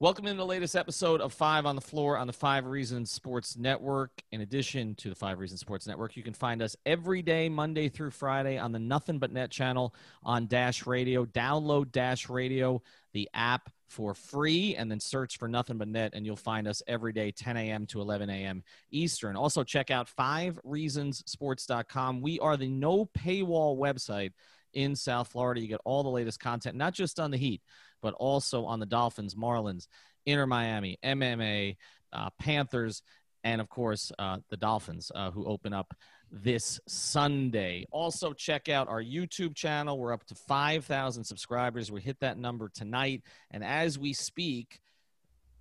Welcome to the latest episode of Five on the Floor on the Five Reasons Sports Network. In addition to the Five Reasons Sports Network, you can find us every day, Monday through Friday, on the Nothing But Net channel on Dash Radio. Download Dash Radio, the app for free, and then search for Nothing But Net, and you'll find us every day, 10 a.m. to 11 a.m. Eastern. Also, check out FiveReasonsSports.com. We are the no paywall website in South Florida. You get all the latest content, not just on the Heat but also on the Dolphins, Marlins, Inter Miami, MMA, uh, Panthers, and of course uh, the Dolphins, uh, who open up this Sunday. Also, check out our YouTube channel. We're up to 5,000 subscribers. We hit that number tonight. And as we speak,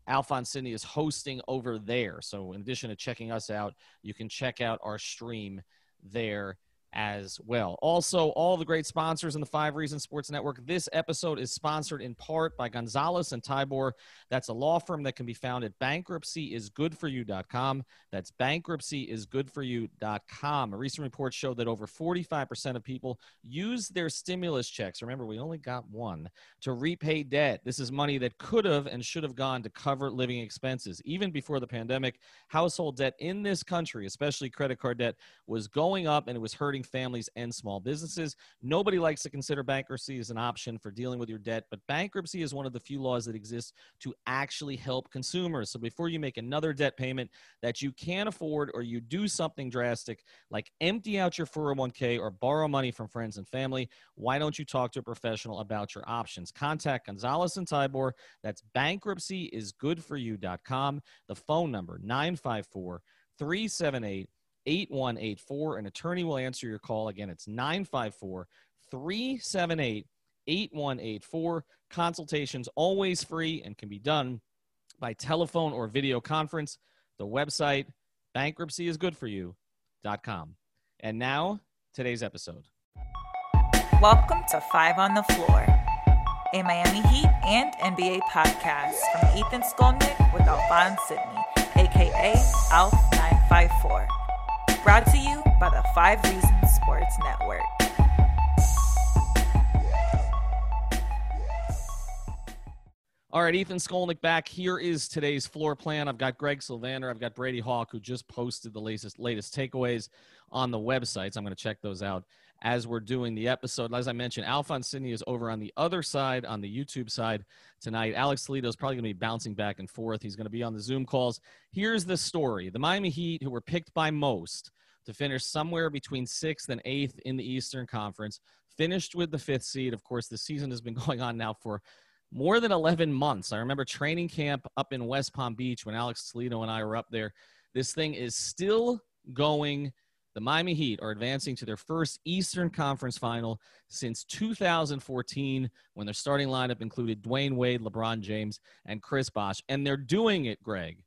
Alphonse Sidney is hosting over there. So, in addition to checking us out, you can check out our stream there as well. Also, all the great sponsors in the Five Reasons Sports Network. This episode is sponsored in part by Gonzalez and Tybor. That's a law firm that can be found at bankruptcyisgoodforyou.com. That's bankruptcyisgoodforyou.com. A recent report showed that over 45% of people use their stimulus checks. Remember, we only got one to repay debt. This is money that could have and should have gone to cover living expenses. Even before the pandemic, household debt in this country, especially credit card debt, was going up and it was hurting hurting families and small businesses. Nobody likes to consider bankruptcy as an option for dealing with your debt, but bankruptcy is one of the few laws that exists to actually help consumers. So before you make another debt payment that you can't afford or you do something drastic like empty out your 401k or borrow money from friends and family, why don't you talk to a professional about your options? Contact Gonzalez and Tybor. That's bankruptcyisgoodforyou.com. The phone number 954 378 8184. An attorney will answer your call. Again, it's 954 378 8184. Consultations always free and can be done by telephone or video conference. The website, bankruptcyisgoodforyou.com. And now, today's episode. Welcome to Five on the Floor, a Miami Heat and NBA podcast from Ethan Skolnick with Alphonse Sidney, aka Alf954. Brought to you by the Five Reasons Sports Network. All right, Ethan Skolnick back. Here is today's floor plan. I've got Greg Sylvander. I've got Brady Hawk, who just posted the latest latest takeaways on the websites. I'm going to check those out as we're doing the episode. As I mentioned, Alphonse Sidney is over on the other side, on the YouTube side tonight. Alex Toledo is probably going to be bouncing back and forth. He's going to be on the Zoom calls. Here's the story the Miami Heat, who were picked by most to finish somewhere between sixth and eighth in the Eastern Conference, finished with the fifth seed. Of course, the season has been going on now for more than 11 months. I remember training camp up in West Palm Beach when Alex Toledo and I were up there. This thing is still going the Miami Heat are advancing to their first Eastern Conference final since 2014 when their starting lineup included Dwyane Wade, LeBron James, and Chris Bosh. And they're doing it, Greg,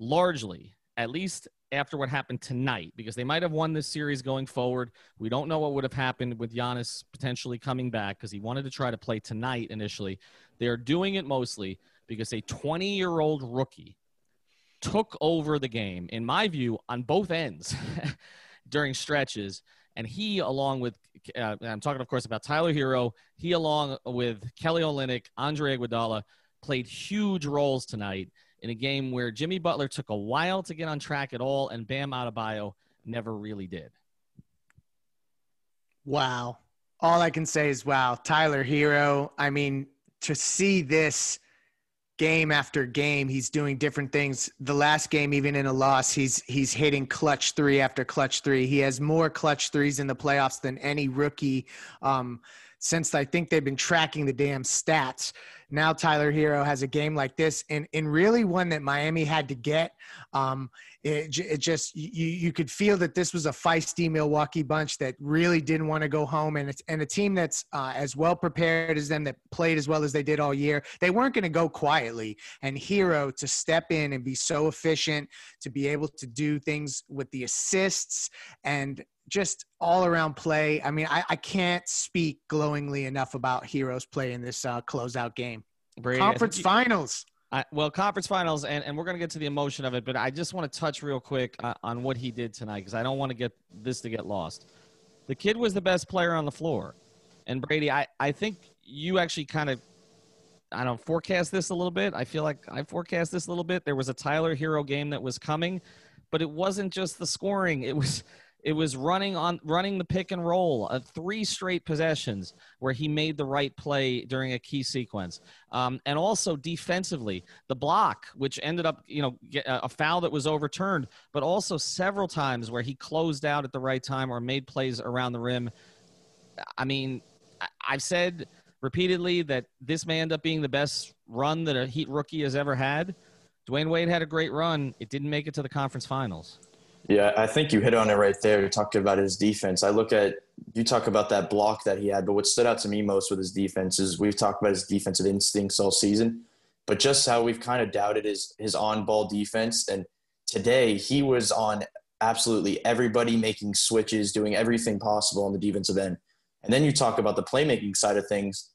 largely, at least after what happened tonight, because they might have won this series going forward. We don't know what would have happened with Giannis potentially coming back because he wanted to try to play tonight initially. They're doing it mostly because a 20 year old rookie took over the game, in my view, on both ends during stretches. And he, along with, uh, I'm talking, of course, about Tyler Herro, he, along with Kelly Olynyk, Andre Iguodala, played huge roles tonight in a game where Jimmy Butler took a while to get on track at all, and Bam Adebayo never really did. Wow. All I can say is wow. Tyler Herro, I mean, to see this – game after game he's doing different things the last game even in a loss he's he's hitting clutch three after clutch three he has more clutch threes in the playoffs than any rookie um, since i think they've been tracking the damn stats now Tyler Herro has a game like this, and and really one that Miami had to get. Um, it, it just you you could feel that this was a feisty Milwaukee bunch that really didn't want to go home, and it's and a team that's uh, as well prepared as them that played as well as they did all year. They weren't going to go quietly, and Herro to step in and be so efficient, to be able to do things with the assists and just all around play. I mean, I, I can't speak glowingly enough about Herro's play in this uh, closeout game. Brady, Conference you, finals. I, well, conference finals, and, and we're going to get to the emotion of it, but I just want to touch real quick uh, on what he did tonight because I don't want to get this to get lost. The kid was the best player on the floor. And Brady, I, I think you actually kind of, I don't forecast this a little bit. I feel like I forecast this a little bit. There was a Tyler Herro game that was coming, but it wasn't just the scoring. It was it was running on running the pick and roll, of three straight possessions where he made the right play during a key sequence, um, and also defensively, the block which ended up you know uh, a foul that was overturned, but also several times where he closed out at the right time or made plays around the rim. I mean, I've said repeatedly that this may end up being the best run that a Heat rookie has ever had. Dwyane Wade had a great run. It didn't make it to the conference finals. Yeah, I think you hit on it right there. Talking about his defense, I look at you talk about that block that he had, but what stood out to me most with his defense is we've talked about his defensive instincts all season, but just how we've kind of doubted his his on ball defense. And today he was on absolutely everybody making switches, doing everything possible on the defensive end. And then you talk about the playmaking side of things.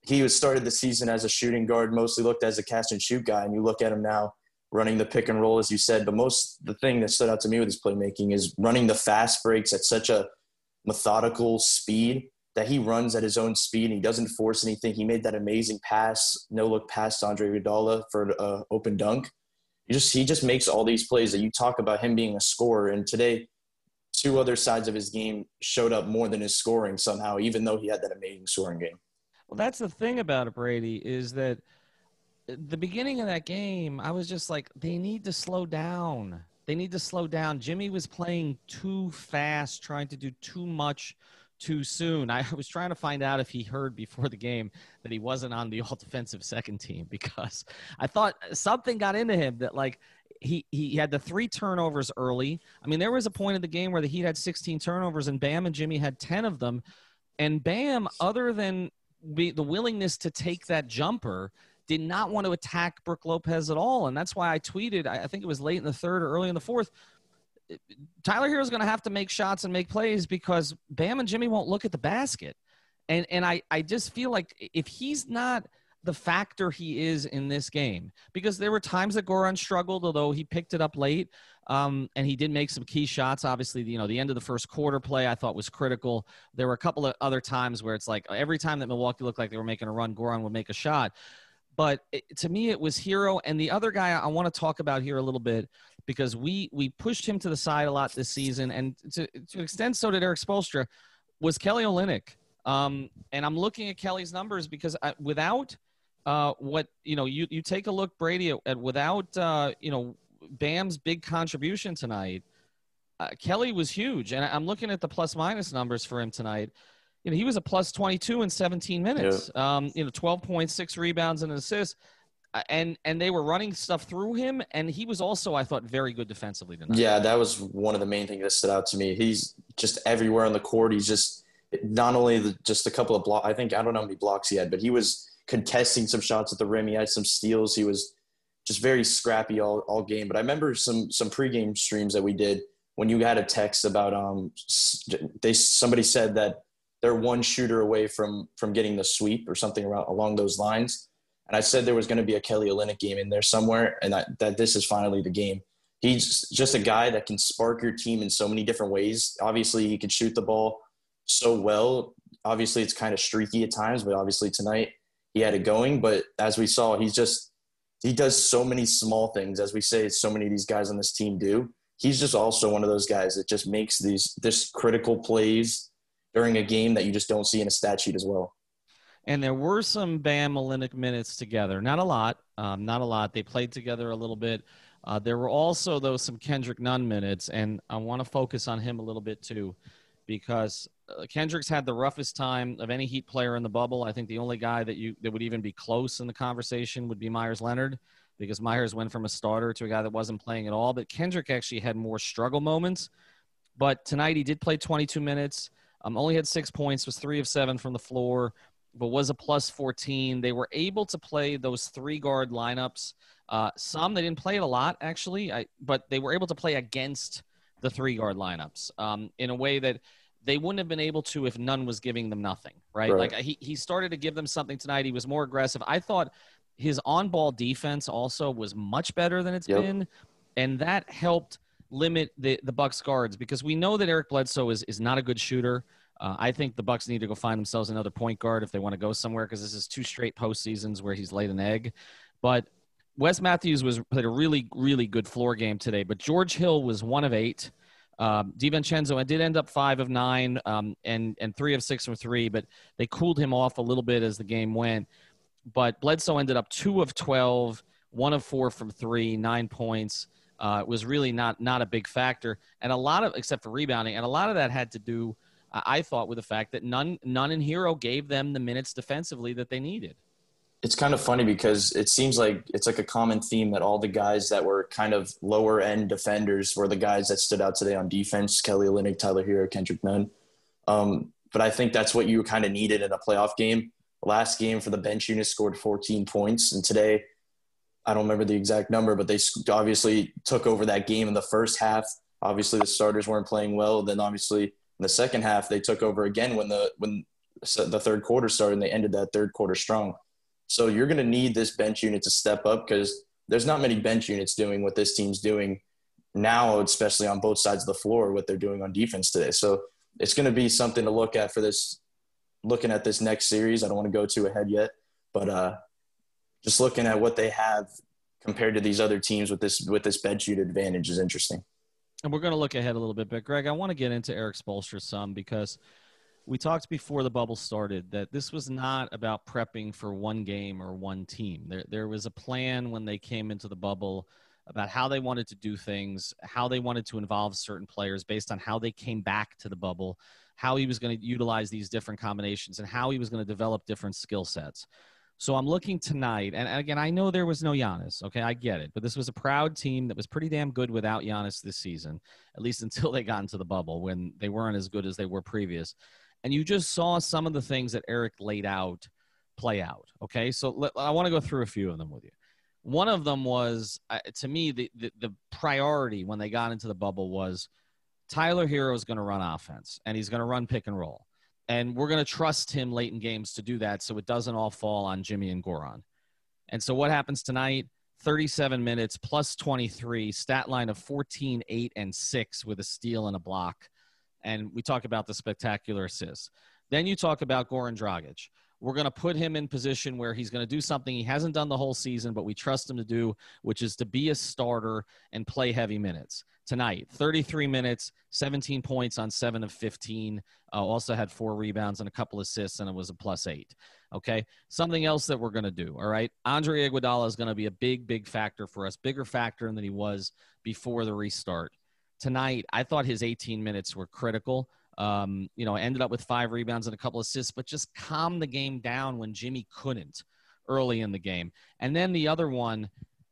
He was started the season as a shooting guard, mostly looked as a cast and shoot guy, and you look at him now running the pick and roll, as you said. But most the thing that stood out to me with his playmaking is running the fast breaks at such a methodical speed that he runs at his own speed and he doesn't force anything. He made that amazing pass, no look pass to Andre Iguodala for an uh, open dunk. He just he just makes all these plays that you talk about him being a scorer. And today, two other sides of his game showed up more than his scoring somehow, even though he had that amazing scoring game. Well, that's the thing about Brady, is that – the beginning of that game, I was just like, they need to slow down. They need to slow down. Jimmy was playing too fast, trying to do too much too soon. I was trying to find out if he heard before the game that he wasn't on the all defensive second team because I thought something got into him that like he he had the three turnovers early. I mean, there was a point in the game where the Heat had 16 turnovers and Bam and Jimmy had 10 of them. And Bam, other than the willingness to take that jumper, did not want to attack Brook Lopez at all. And that's why I tweeted, I think it was late in the third or early in the fourth. Tyler Herro is going to have to make shots and make plays because Bam and Jimmy won't look at the basket. And, and I, I just feel like if he's not the factor he is in this game, because there were times that Goran struggled, although he picked it up late. Um, and he did make some key shots. Obviously, you know, the end of the first quarter play I thought was critical. There were a couple of other times where it's like every time that Milwaukee looked like they were making a run, Goran would make a shot. But it, to me, it was Herro. and the other guy I want to talk about here a little bit because we we pushed him to the side a lot this season, and to to extent, so did Erik Spoelstra, Was Kelly Olynyk? Um, and I'm looking at Kelly's numbers because I, without uh, what you know, you you take a look, Brady, at, at without uh, you know Bam's big contribution tonight. Uh, Kelly was huge, and I'm looking at the plus minus numbers for him tonight you know, he was a plus 22 in 17 minutes. Yeah. Um, you know, 12.6 rebounds and an assist. Uh, and and they were running stuff through him, and he was also, I thought, very good defensively tonight. Yeah, that was one of the main things that stood out to me. He's just everywhere on the court. He's just not only the, just a couple of blocks. I think I don't know how many blocks he had, but he was contesting some shots at the rim. He had some steals. He was just very scrappy all, all game. But I remember some some pregame streams that we did when you had a text about um they somebody said that they're one shooter away from from getting the sweep or something around along those lines. And I said there was going to be a Kelly Olynyk game in there somewhere, and that, that this is finally the game. He's just a guy that can spark your team in so many different ways. Obviously, he can shoot the ball so well. Obviously, it's kind of streaky at times, but obviously tonight he had it going. But as we saw, he's just he does so many small things, as we say, so many of these guys on this team do. He's just also one of those guys that just makes these this critical plays during a game that you just don't see in a stat sheet as well. And there were some Bam Olynyk minutes together. Not a lot. Um, not a lot. They played together a little bit. Uh, there were also, though, some Kendrick Nunn minutes, and I want to focus on him a little bit too. because uh, Kendrick's had the roughest time of any Heat player in the bubble. I think the only guy that you that would even be close in the conversation would be Meyers Leonard because Meyers went from a starter to a guy that wasn't playing at all. But Kendrick actually had more struggle moments. But tonight he did play 22 minutes. Um, only had six points, was three of seven from the floor, but was a plus 14. They were able to play those three guard lineups. Uh, some they didn't play it a lot actually, I, but they were able to play against the three guard lineups um, in a way that they wouldn't have been able to if Nunn was giving them nothing, right? right? Like he, he started to give them something tonight. He was more aggressive. I thought his on ball defense also was much better than it's yep. been. And that helped limit the, the Bucks guards because we know that Eric Bledsoe is, is not a good shooter. Uh, I think the Bucks need to go find themselves another point guard if they want to go somewhere because this is two straight postseasons where he's laid an egg. But Wes Matthews was played a really really good floor game today. But George Hill was one of eight. Um, DiVincenzo did end up five of nine um, and and three of six from three, but they cooled him off a little bit as the game went. But Bledsoe ended up two of 12, one of four from three, nine points. Uh, was really not not a big factor, and a lot of except for rebounding, and a lot of that had to do, I thought, with the fact that Nunn Nunn in Herro gave them the minutes defensively that they needed it's kind of funny because it seems like it's like a common theme that all the guys that were kind of lower end defenders were the guys that stood out today on defense Kelly Olynyk, Tyler Herro, Kendrick Nunn. Um, but I think that's what you kind of needed in a playoff game. Last game for the bench unit scored 14 points, and today, I don't remember the exact number, but they obviously took over that game in the first half. Obviously, the starters weren't playing well. Then, obviously, in the second half, they took over again when the when the third quarter started, and they ended that third quarter strong. So you're going to need this bench unit to step up because there's not many bench units doing what this team's doing now, especially on both sides of the floor, what they're doing on defense today. So it's going to be something to look at for this, looking at this next series. I don't want to go too ahead yet, but uh, just looking at what they have compared to these other teams with this with this bench unit advantage is interesting. And we're going to look ahead a little bit, but Greg, I want to get into Erik Spoelstra some because – we talked before the bubble started that this was not about prepping for one game or one team. There, there was a plan when they came into the bubble about how they wanted to do things, how they wanted to involve certain players based on how they came back to the bubble, how he was going to utilize these different combinations, and how he was going to develop different skill sets. So I'm looking tonight, and again, I know there was no Giannis. Okay, I get it, but this was a proud team that was pretty damn good without Giannis this season, at least until they got into the bubble when they weren't as good as they were previous and you just saw some of the things that Eric laid out play out. Okay, so let, I want to go through a few of them with you. One of them was, uh, to me, the, the, the priority when they got into the bubble was Tyler Herro is going to run offense and he's going to run pick and roll, and we're going to trust him late in games to do that, so it doesn't all fall on Jimmy and Goran. And so what happens tonight? 37 minutes plus 23, stat line of 14, 8, and 6 with a steal and a block and we talk about the spectacular assists. Then you talk about Goran Dragic. We're going to put him in position where he's going to do something he hasn't done the whole season, but we trust him to do, which is to be a starter and play heavy minutes. Tonight, 33 minutes, 17 points on 7 of 15. Uh, also had four rebounds and a couple assists, and it was a plus eight. Okay. Something else that we're going to do. All right. Andre Iguodala is going to be a big, big factor for us, bigger factor than he was before the restart tonight, I thought his 18 minutes were critical. Um, you know, ended up with five rebounds and a couple assists, but just calmed the game down when Jimmy couldn't early in the game. And then the other one,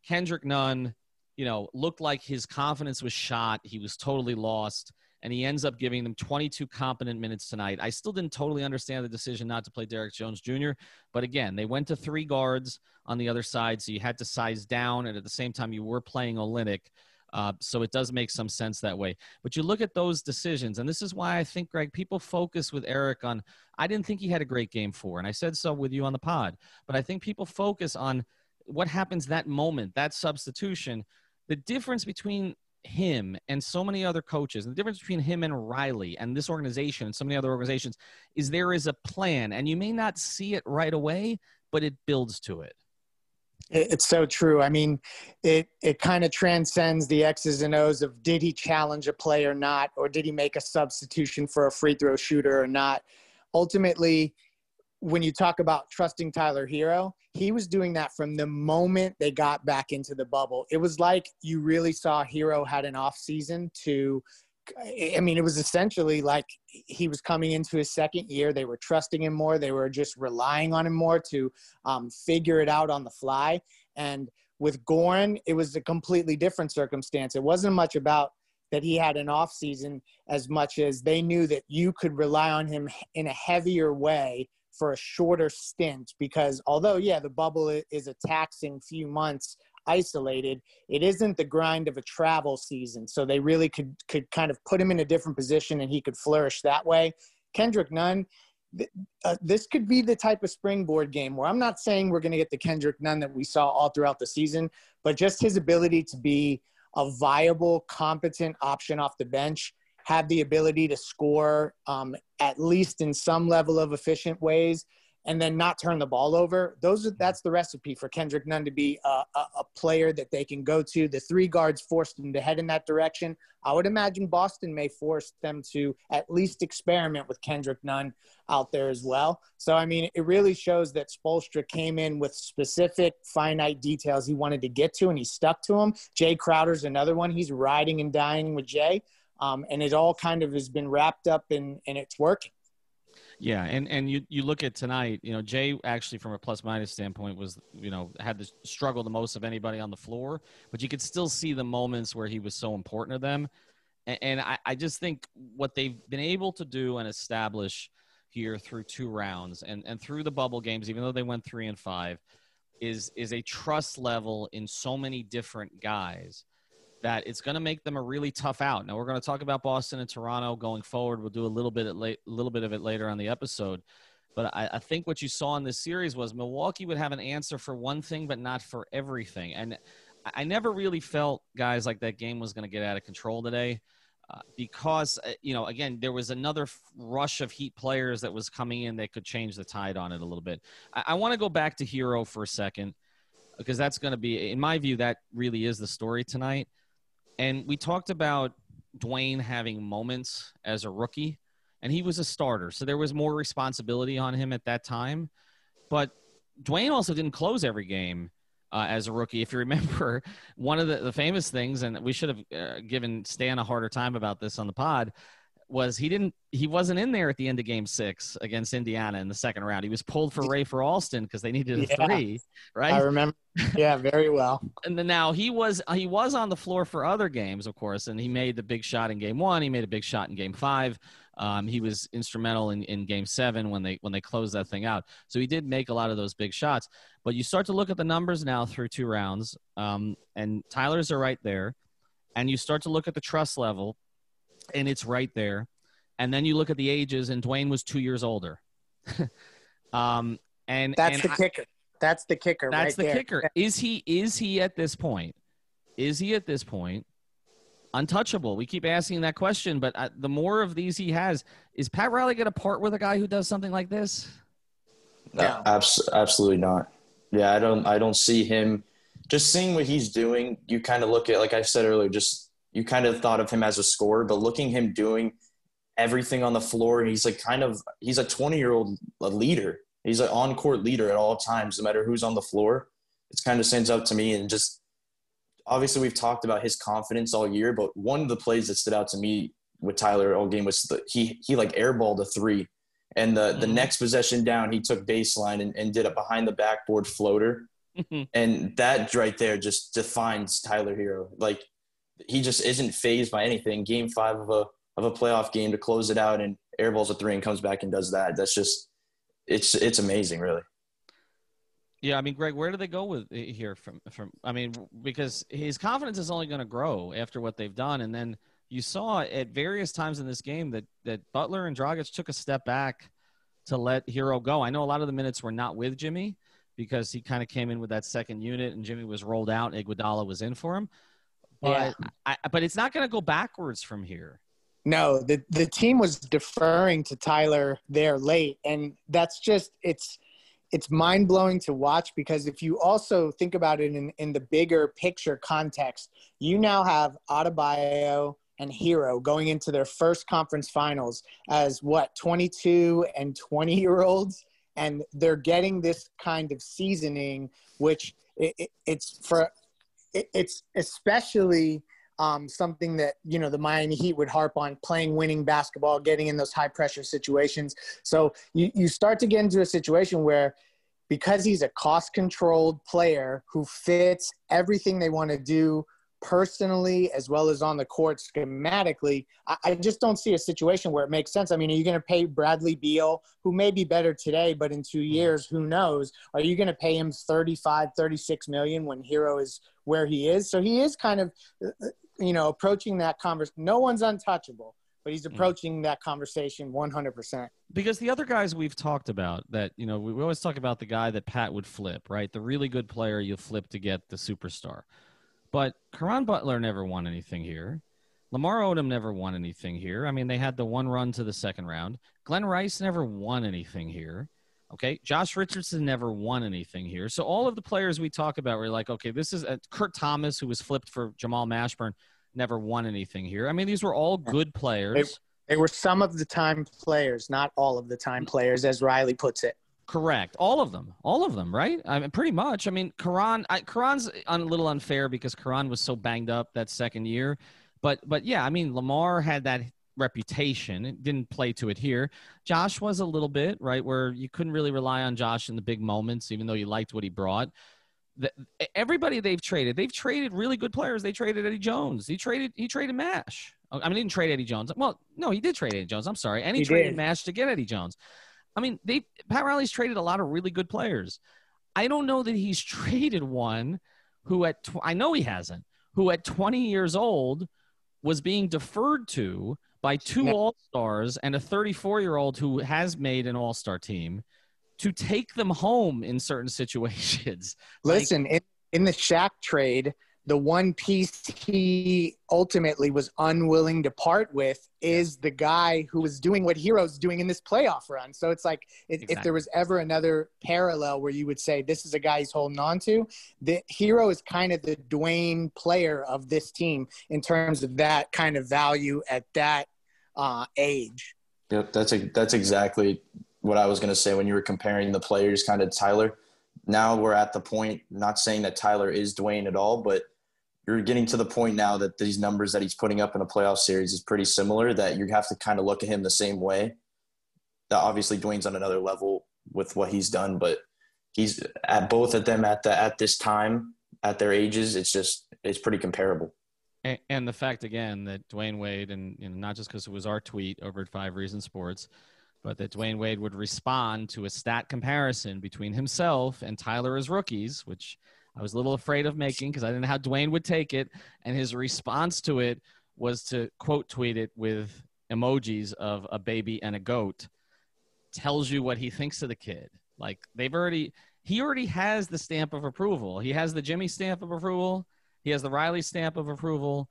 Kendrick Nunn, you know, looked like his confidence was shot. He was totally lost, and he ends up giving them 22 competent minutes tonight. I still didn't totally understand the decision not to play Derrick Jones Jr., but again, they went to three guards on the other side, so you had to size down, and at the same time, you were playing Olynyk. Uh, so it does make some sense that way. But you look at those decisions, and this is why I think, Greg, people focus with Eric on, I didn't think he had a great game four, and I said so with you on the pod, but I think people focus on what happens that moment, that substitution. The difference between him and so many other coaches, the difference between him and Riley and this organization and so many other organizations is there is a plan, and you may not see it right away, but it builds to it. It's so true. I mean, it it kind of transcends the X's and O's of did he challenge a play or not, or did he make a substitution for a free throw shooter or not. Ultimately, when you talk about trusting Tyler Herro, he was doing that from the moment they got back into the bubble. It was like you really saw Herro had an off season to I mean, it was essentially like he was coming into his second year. They were trusting him more. They were just relying on him more to um, figure it out on the fly. And with Goran, it was a completely different circumstance. It wasn't much about that he had an off season as much as they knew that you could rely on him in a heavier way for a shorter stint because although yeah the bubble is a taxing few months isolated. It isn't the grind of a travel season. So they really could could kind of put him in a different position and he could flourish that way. Kendrick Nunn, uh, this could be the type of springboard game where I'm not saying we're going to get the Kendrick Nunn that we saw all throughout the season, but just his ability to be a viable, competent option off the bench, have the ability to score um, at least in some level of efficient ways and then not turn the ball over. Those are, that's the recipe for Kendrick Nunn to be a, a, a, player that they can go to. The three guards forced him to head in that direction. I would imagine Boston may force them to at least experiment with Kendrick Nunn out there as well. So I mean, it really shows that Spoelstra came in with specific finite details he wanted to get to, and he stuck to them. Jae Crowder's another one. He's riding and dying with Jae, Um, and it all kind of has been wrapped up in, and it's working. Yeah, and and you you look at tonight, you know, Jae actually from a plus minus standpoint was, you know, had to struggle the most of anybody on the floor, but you could still see the moments where he was so important to them. And, and I, I just think what they've been able to do and establish here through two rounds and, and through the bubble games, even though they went three and five, is is a trust level in so many different guys that it's going to make them a really tough out. Now we're going to talk about Boston and Toronto going forward. We'll do a little bit of late, a little bit of it later on the episode. But I, I, think what you saw in this series was Milwaukee would have an answer for one thing, but not for everything. And I never really felt guys like that game was going to get out of control today. Uh, because uh, you know again there was another rush of heat players that was coming in that could change the tide on it a little bit i, I want to go back to Herro for a second because that's going to be in my view that really is the story tonight and we talked about Dwyane having moments as a rookie, and he was a starter. So there was more responsibility on him at that time. But Dwyane also didn't close every game uh, as a rookie. If you remember, one of the, the famous things, and we should have uh, given Stan a harder time about this on the pod, was he didn't he wasn't in there at the end of game six against Indiana in the second round. He was pulled for Rafer Alston because they needed a yeah, three, right? I remember. Yeah, very well. and then now he was he was on the floor for other games, of course, and he made the big shot in game one. He made a big shot in game five. Um, he was instrumental in, in game seven when they when they closed that thing out. So he did make a lot of those big shots. But you start to look at the numbers now through two rounds, um, and Tyler's are right there. And you start to look at the trust level and it's right there. And then you look at the ages, and Dwyane was two years older. um, and that's and the I, kicker. That's the kicker. That's right the there. kicker. Is he? Is he at this point? Is he at this point untouchable? We keep asking that question, but uh, the more of these he has, is Pat Riley going to part with a guy who does something like this? No, abs- absolutely not. Yeah, I don't. I don't see him. Just seeing what he's doing, you kind of look at, like I said earlier, just you kind of thought of him as a scorer, but looking him doing everything on the floor, he's like kind of he's a 20 year old leader. He's an on court leader at all times, no matter who's on the floor. It kind of stands out to me, and just obviously we've talked about his confidence all year, but one of the plays that stood out to me with Tyler all game was the, he he like airballed a three, and the the mm-hmm. next possession down he took baseline and, and did a behind the backboard floater, mm-hmm. and that right there just defines Tyler Herro. Like he just isn't phased by anything. Game five of a of a playoff game to close it out and airballs a three and comes back and does that. That's just it's it's amazing, really. Yeah, I mean, Greg, where do they go with eh, here from from? I mean, because his confidence is only going to grow after what they've done, and then you saw at various times in this game that that Butler and Dragic took a step back to let Herro go. I know a lot of the minutes were not with Jimmy because he kind of came in with that second unit, and Jimmy was rolled out. Iguodala was in for him. But yeah. I, but it's not going to go backwards from here. No, the the team was deferring to Tyler there late, and that's just it's it's mind blowing to watch because if you also think about it in in the bigger picture context, you now have Adebayo and Herro going into their first conference finals as what 22 and 20 year olds, and they're getting this kind of seasoning, which it, it, it's for it's especially um, something that you know the Miami Heat would harp on: playing winning basketball, getting in those high pressure situations. So you you start to get into a situation where because he's a cost controlled player who fits everything they want to do personally as well as on the court schematically, I, I, just don't see a situation where it makes sense. I mean, are you going to pay Bradley Beal, who may be better today, but in two years, who knows? Are you going to pay him 35, 36 million when Herro is where he is? So he is kind of, uh, uh, you know, approaching that conversation. No one's untouchable but he's mm. approaching that conversation 100%. Because the other guys we've talked about that, you know, we, we always talk about the guy that Pat would flip, right? The really good player you flip to get the superstar. But Caron Butler never won anything here. Lamar Odom never won anything here. I mean, they had the one run to the second round. Glen Rice never won anything here. Okay. Josh Richardson never won anything here. So all of the players we talk about were like, okay, this is a, Kurt Thomas, who was flipped for Jamal Mashburn never won anything here. I mean, these were all good players. They, they were some of the time players, not all of the time players, as Riley puts it. Correct. All of them. All of them, right? I mean, pretty much. I mean, Caron, I, Caron's a little unfair because Caron was so banged up that second year. But, but yeah, I mean, Lamar had that reputation. It didn't play to it here. Josh was a little bit, right, where you couldn't really rely on Josh in the big moments, even though you liked what he brought the, everybody they've traded, they've traded really good players. They traded Eddie Jones. He traded he traded Mash. Oh, I mean, he didn't trade Eddie Jones. Well, no, he did trade Eddie Jones. I'm sorry, and he, he traded did. Mash to get Eddie Jones. I mean, they Pat Riley's traded a lot of really good players. I don't know that he's traded one who at tw- I know he hasn't who at 20 years old was being deferred to by two All Stars and a 34 year old who has made an All Star team to take them home in certain situations. Listen, like, in, in the Shaq trade, the one piece he ultimately was unwilling to part with is the guy who was doing what Herro's doing in this playoff run. So it's like if, exactly. if, there was ever another parallel where you would say this is a guy he's holding on to, the Herro is kind of the Dwyane player of this team in terms of that kind of value at that uh, age. Yep, that's a, that's exactly what I was going to say when you were comparing the players kind of Tyler. Now we're at the point, not saying that Tyler is Dwyane at all, but you're getting to the point now that these numbers that he's putting up in a playoff series is pretty similar that you have to kind of look at him the same way. That obviously Dwyane's on another level with what he's done, but he's at both of them at the at this time at their ages. It's just it's pretty comparable. And, and the fact again that Dwyane Wade and not just because it was our tweet over at Five Reasons Sports, but that Dwyane Wade would respond to a stat comparison between himself and Tyler as rookies, which I was a little afraid of making because I didn't know how Dwyane would take it. And his response to it was to quote tweet it with emojis of a baby and a goat. Tells you what he thinks of the kid. Like they've already, he already has the stamp of approval. He has the Jimmy stamp of approval. He has the Riley stamp of approval.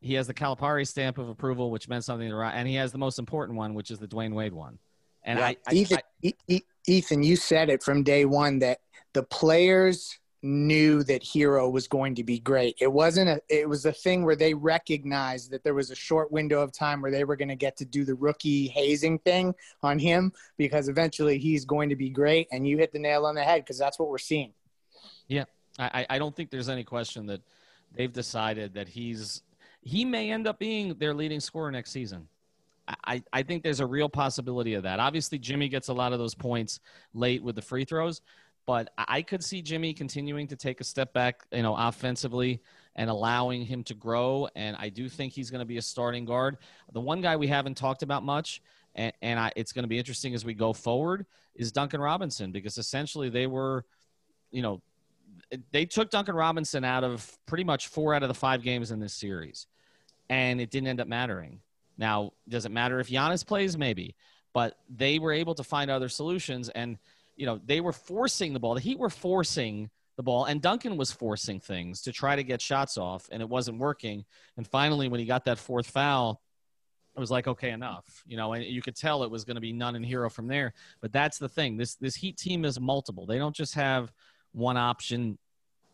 He has the Calipari stamp of approval, which meant something to Riley. And he has the most important one, which is the Dwyane Wade one. And. I, I, Ethan, I, Ethan, you said it from day one that the players knew that Herro was going to be great. It wasn't a it was a thing where they recognized that there was a short window of time where they were going to get to do the rookie hazing thing on him because eventually he's going to be great and you hit the nail on the head because that's what we're seeing. Yeah. I, I don't think there's any question that they've decided that he's he may end up being their leading scorer next season. I, I think there's a real possibility of that. Obviously, Jimmy gets a lot of those points late with the free throws, but I could see Jimmy continuing to take a step back, you know, offensively and allowing him to grow. And I do think he's going to be a starting guard. The one guy we haven't talked about much, and, and I, it's going to be interesting as we go forward, is Duncan Robinson because essentially they were, you know, they took Duncan Robinson out of pretty much four out of the five games in this series, and it didn't end up mattering. Now, does it matter if Giannis plays? Maybe, but they were able to find other solutions, and you know they were forcing the ball. The Heat were forcing the ball, and Duncan was forcing things to try to get shots off, and it wasn't working. And finally, when he got that fourth foul, it was like okay enough you know and you could tell it was going to be Nunn and Herro from there but that's the thing this this heat team is multiple they don't just have one option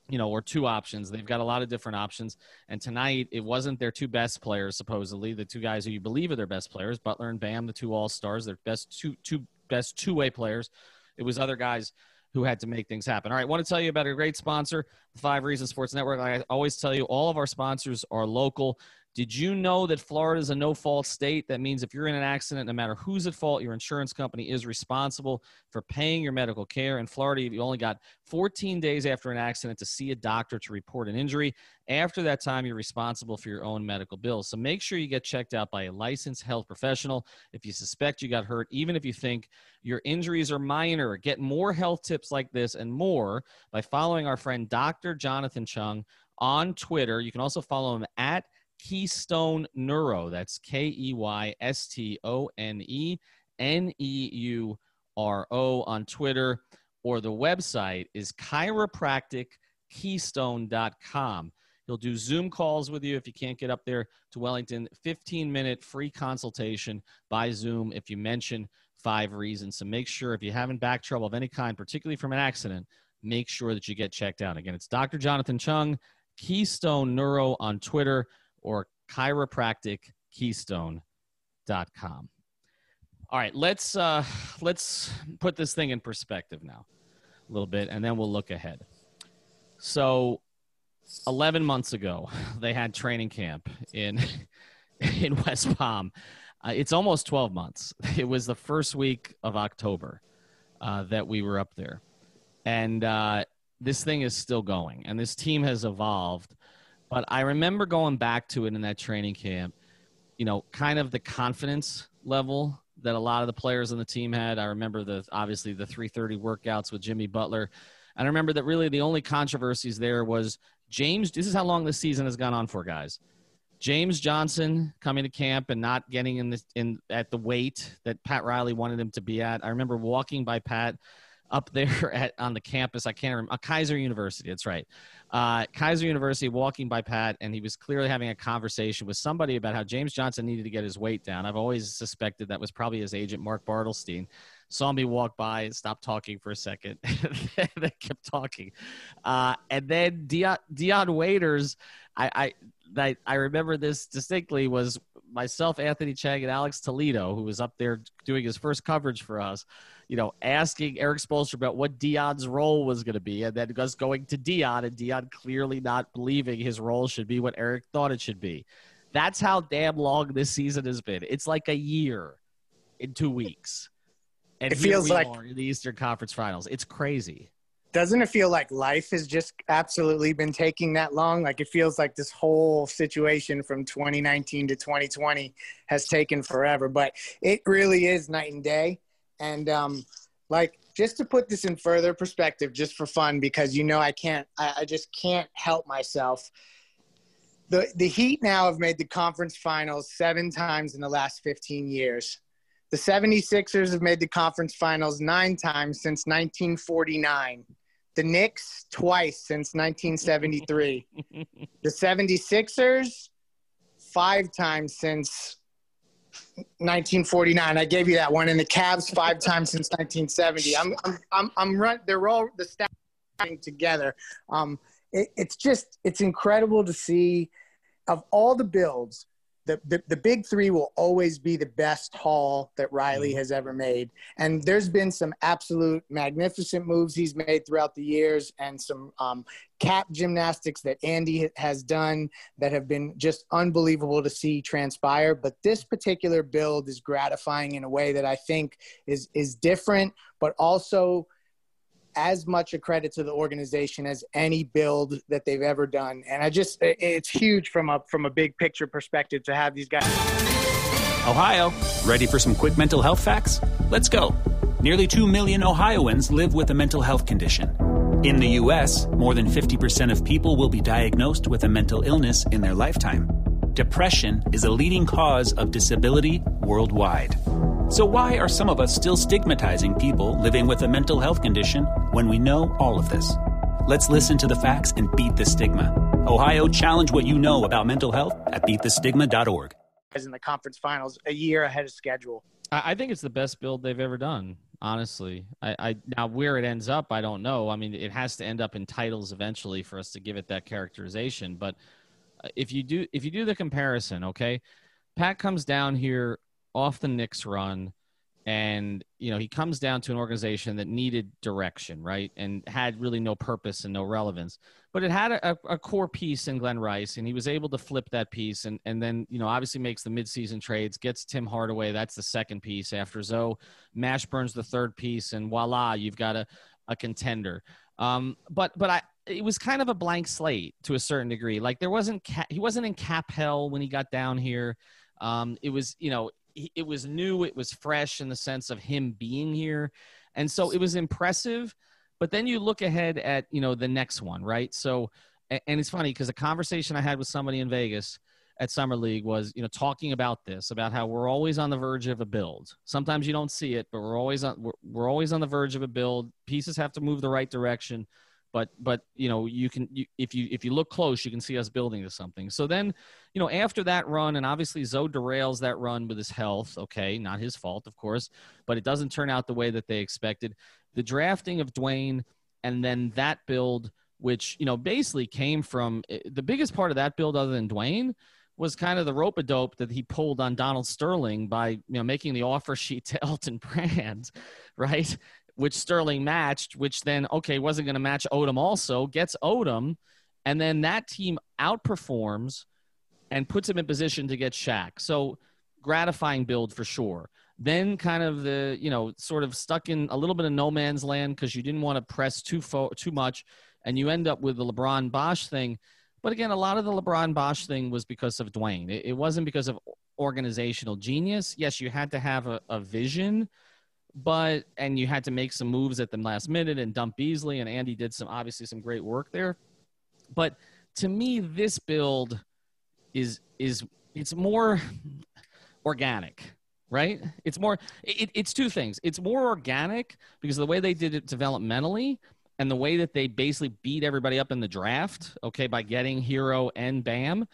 you know, or two options. They've got a lot of different options. And tonight, it wasn't their two best players, supposedly, the two guys who you believe are their best players, Butler and Bam, the two All Stars, their best two two best two way players. It was other guys who had to make things happen. All right, I want to tell you about a great sponsor, the Five Reasons Sports Network. Like I always tell you, all of our sponsors are local. Did you know that Florida is a no fault state? That means if you're in an accident, no matter who's at fault, your insurance company is responsible for paying your medical care. In Florida, you only got 14 days after an accident to see a doctor to report an injury. After that time, you're responsible for your own medical bills. So make sure you get checked out by a licensed health professional if you suspect you got hurt, even if you think your injuries are minor. Get more health tips like this and more by following our friend Dr. Jonathan Chung on Twitter. You can also follow him at Keystone Neuro. That's K E Y S T O N E N E U R O on Twitter, or the website is chiropractickeystone.com. He'll do Zoom calls with you if you can't get up there to Wellington. 15 minute free consultation by Zoom if you mention five reasons. So make sure if you're having back trouble of any kind, particularly from an accident, make sure that you get checked out. Again, it's Dr. Jonathan Chung, Keystone Neuro on Twitter or chiropractickeystone.com. All right, let's uh, let's put this thing in perspective now, a little bit, and then we'll look ahead. So, eleven months ago, they had training camp in in West Palm. Uh, it's almost twelve months. It was the first week of October uh, that we were up there, and uh, this thing is still going, and this team has evolved but I remember going back to it in that training camp, you know, kind of the confidence level that a lot of the players on the team had. I remember the obviously the 330 workouts with Jimmy Butler. And I remember that really the only controversies there was James. This is how long this season has gone on for, guys. James Johnson coming to camp and not getting in the in at the weight that Pat Riley wanted him to be at. I remember walking by Pat up there at on the campus. I can't remember uh, Keiser University. That's right. Uh, Keiser University, walking by Pat, and he was clearly having a conversation with somebody about how James Johnson needed to get his weight down. I've always suspected that was probably his agent, Mark Bartelstein. Saw me walk by and stopped talking for a second. they kept talking, uh, and then Dion, Dion Waiters. I, I I, I remember this distinctly was myself, Anthony Chiang, and Alex Toledo, who was up there doing his first coverage for us you know, asking Erik Spoelstra about what Dion's role was going to be, and then us going to Dion, and Dion clearly not believing his role should be what Eric thought it should be. That's how damn long this season has been. It's like a year in two weeks. And it feels like in the Eastern Conference Finals. It's crazy. Doesn't it feel like life has just absolutely been taking that long? Like it feels like this whole situation from 2019 to 2020 has taken forever, but it really is night and day. And um, like just to put this in further perspective, just for fun, because you know I can't, I, I just can't help myself. The the Heat now have made the conference finals seven times in the last 15 years. The 76ers have made the conference finals nine times since 1949. The Knicks twice since 1973. the 76ers five times since 1949. I gave you that one. And the Cavs five times since 1970. I'm, I'm, I'm, I'm run. They're all the stats together. Um, it, it's just, it's incredible to see. Of all the builds, the, the, the big three will always be the best haul that Riley mm-hmm. has ever made. And there's been some absolute magnificent moves he's made throughout the years and some um, cap gymnastics that Andy has done that have been just unbelievable to see transpire. But this particular build is gratifying in a way that I think is, is different, but also – as much a credit to the organization as any build that they've ever done. And I just, it's huge from a, from a big picture perspective to have these guys. Ohio, ready for some quick mental health facts? Let's go. Nearly 2 million Ohioans live with a mental health condition. In the U.S., more than 50% of people will be diagnosed with a mental illness in their lifetime. Depression is a leading cause of disability worldwide. So, why are some of us still stigmatizing people living with a mental health condition when we know all of this? Let's listen to the facts and beat the stigma. Ohio, challenge what you know about mental health at beatthestigma.org. In the conference finals, a year ahead of schedule. I think it's the best build they've ever done. Honestly, I, I now where it ends up, I don't know. I mean, it has to end up in titles eventually for us to give it that characterization. But uh, if you do, if you do the comparison, okay, Pat comes down here off the Knicks run, and you know he comes down to an organization that needed direction right and had really no purpose and no relevance. But it had a, a, core piece in glen rice and he was able to flip that piece and, and then you know obviously makes the midseason trades gets tim hardaway that's the second piece. After Zo mashburn's the third piece and voila you've got a, a contender. Um, but but i it was kind of a blank slate to a certain degree. Like there wasn't ca- he wasn't in cap hell when he got down here. Um, it was you know it was new, it was fresh in the sense of him being here. And so it was impressive. But then you look ahead at, you know, the next one, right? So, and it's funny because a conversation I had with somebody in Vegas at Summer League was, you know, talking about this, about how we're always on the verge of a build. Sometimes you don't see it, but we're always on, we're, we're always on the verge of a build. Pieces have to move the right direction but but you know you can you, if you if you look close you can see us building to something so then you know after that run and obviously Zo derails that run with his health okay not his fault of course but it doesn't turn out the way that they expected the drafting of Dwyane and then that build which you know basically came from eh, the biggest part of that build other than Dwyane was kind of the rope a dope that he pulled on Donald Sterling by you know making the offer sheet to Elton Brand, right? Which Sterling matched, which then, okay, wasn't going to match Odom also, gets Odom, and then that team outperforms and puts him in position to get Shaq. So gratifying build for sure. Then kind of the, you know, sort of stuck in a little bit of no man's land because you didn't want to press too fo- too much, and you end up with the LeBron Bosh thing. But again, a lot of the LeBron Bosh thing was because of Dwyane. It, it wasn't because of organizational genius. Yes, you had to have a, a vision – but and you had to make some moves at the last minute and dump Beasley and Andy did some obviously some great work there. But to me, this build is is it's more organic, right? It's more it, it's two things. It's more organic because the way they did it developmentally and the way that they basically beat everybody up in the draft, okay, by getting Herro and Bam.